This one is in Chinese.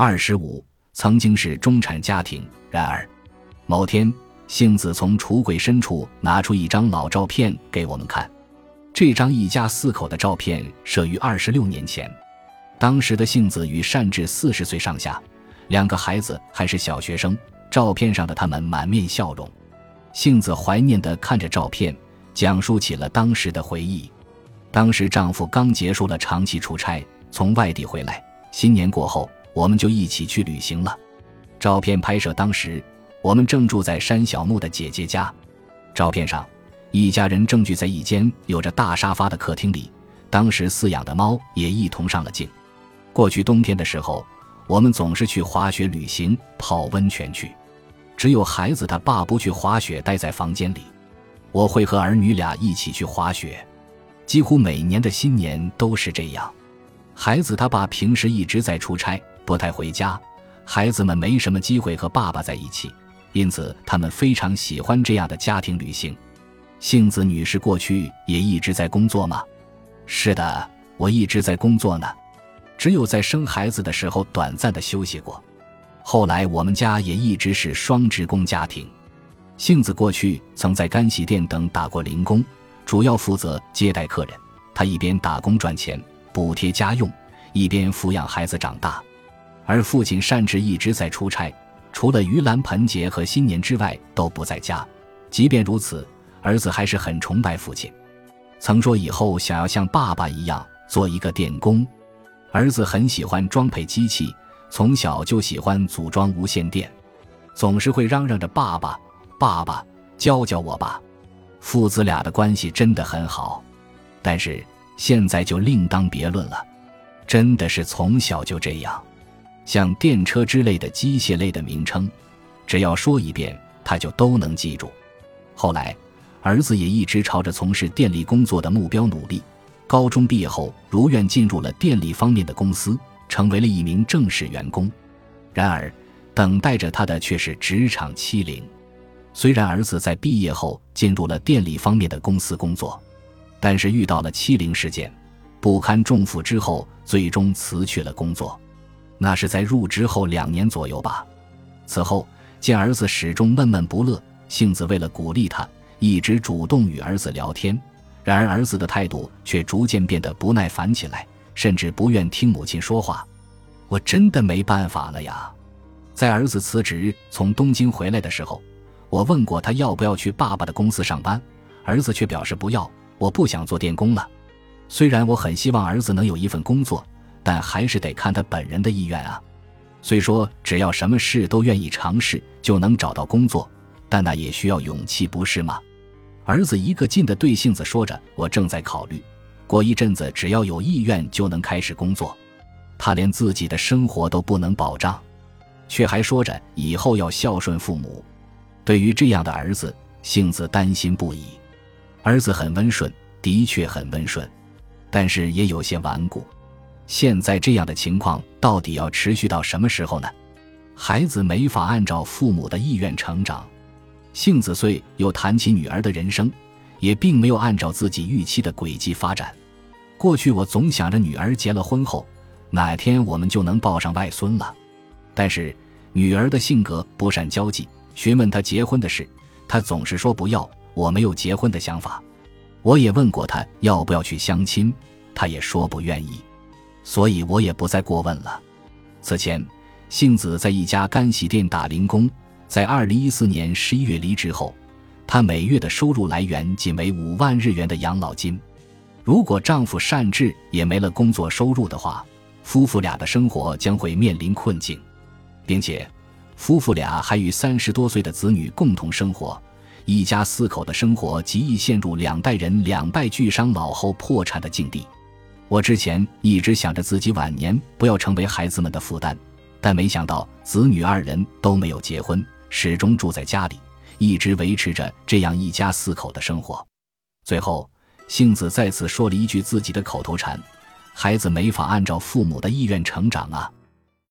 二十五，曾经是中产家庭，然而，某天，杏子从橱柜深处拿出一张老照片给我们看。这张一家四口的照片摄于二十六年前，当时的杏子与善治四十岁上下，两个孩子还是小学生。照片上的他们满面笑容。杏子怀念地看着照片，讲述起了当时的回忆。当时丈夫刚结束了长期出差，从外地回来。新年过后，我们就一起去旅行了。照片拍摄当时，我们正住在山小木的姐姐家。照片上，一家人正聚在一间有着大沙发的客厅里。当时饲养的猫也一同上了镜。过去冬天的时候，我们总是去滑雪旅行、泡温泉去。只有孩子他爸不去滑雪，待在房间里。我会和儿女俩一起去滑雪，几乎每年的新年都是这样。孩子他爸平时一直在出差，不太回家，孩子们没什么机会和爸爸在一起，因此他们非常喜欢这样的家庭旅行。杏子女士过去也一直在工作吗？是的，我一直在工作呢，只有在生孩子的时候短暂的休息过。后来我们家也一直是双职工家庭，杏子过去曾在干洗店等打过零工，主要负责接待客人。她一边打工赚钱补贴家用，一边抚养孩子长大。而父亲善治一直在出差，除了盂兰盆节和新年之外都不在家。即便如此，儿子还是很崇拜父亲，曾说以后想要像爸爸一样做一个电工。儿子很喜欢装配机器。从小就喜欢组装无线电，总是会嚷嚷着“爸爸，爸爸，教教我吧”。父子俩的关系真的很好，但是现在就另当别论了。真的是从小就这样，像电车之类的机械类的名称，只要说一遍，他就都能记住。后来，儿子也一直朝着从事电力工作的目标努力。高中毕业后，如愿进入了电力方面的公司。成为了一名正式员工，然而，等待着他的却是职场欺凌。虽然儿子在毕业后进入了电力方面的公司工作，但是遇到了欺凌事件，不堪重负之后，最终辞去了工作。那是在入职后两年左右吧。此后，见儿子始终闷闷不乐，杏子为了鼓励他，一直主动与儿子聊天。然而，儿子的态度却逐渐变得不耐烦起来。甚至不愿听母亲说话，我真的没办法了呀。在儿子辞职从东京回来的时候，我问过他要不要去爸爸的公司上班，儿子却表示不要。我不想做电工了。虽然我很希望儿子能有一份工作，但还是得看他本人的意愿啊。虽说只要什么事都愿意尝试就能找到工作，但那也需要勇气，不是吗？儿子一个劲地对杏子说着：“我正在考虑。”过一阵子，只要有意愿就能开始工作。他连自己的生活都不能保障，却还说着以后要孝顺父母。对于这样的儿子，杏子担心不已。儿子很温顺，的确很温顺，但是也有些顽固。现在这样的情况到底要持续到什么时候呢？孩子没法按照父母的意愿成长。杏子虽又谈起女儿的人生。也并没有按照自己预期的轨迹发展。过去我总想着女儿结了婚后，哪天我们就能抱上外孙了。但是女儿的性格不善交际，询问她结婚的事，她总是说不要，我没有结婚的想法。我也问过她要不要去相亲，她也说不愿意，所以我也不再过问了。此前，杏子在一家干洗店打零工，在二零一四年十一月离职后。她每月的收入来源仅为五万日元的养老金，如果丈夫善治也没了工作收入的话，夫妇俩的生活将会面临困境，并且夫妇俩还与三十多岁的子女共同生活，一家四口的生活极易陷入两代人两败俱伤、老后破产的境地。我之前一直想着自己晚年不要成为孩子们的负担，但没想到子女二人都没有结婚，始终住在家里。一直维持着这样一家四口的生活，最后，杏子再次说了一句自己的口头禅：“孩子没法按照父母的意愿成长啊。”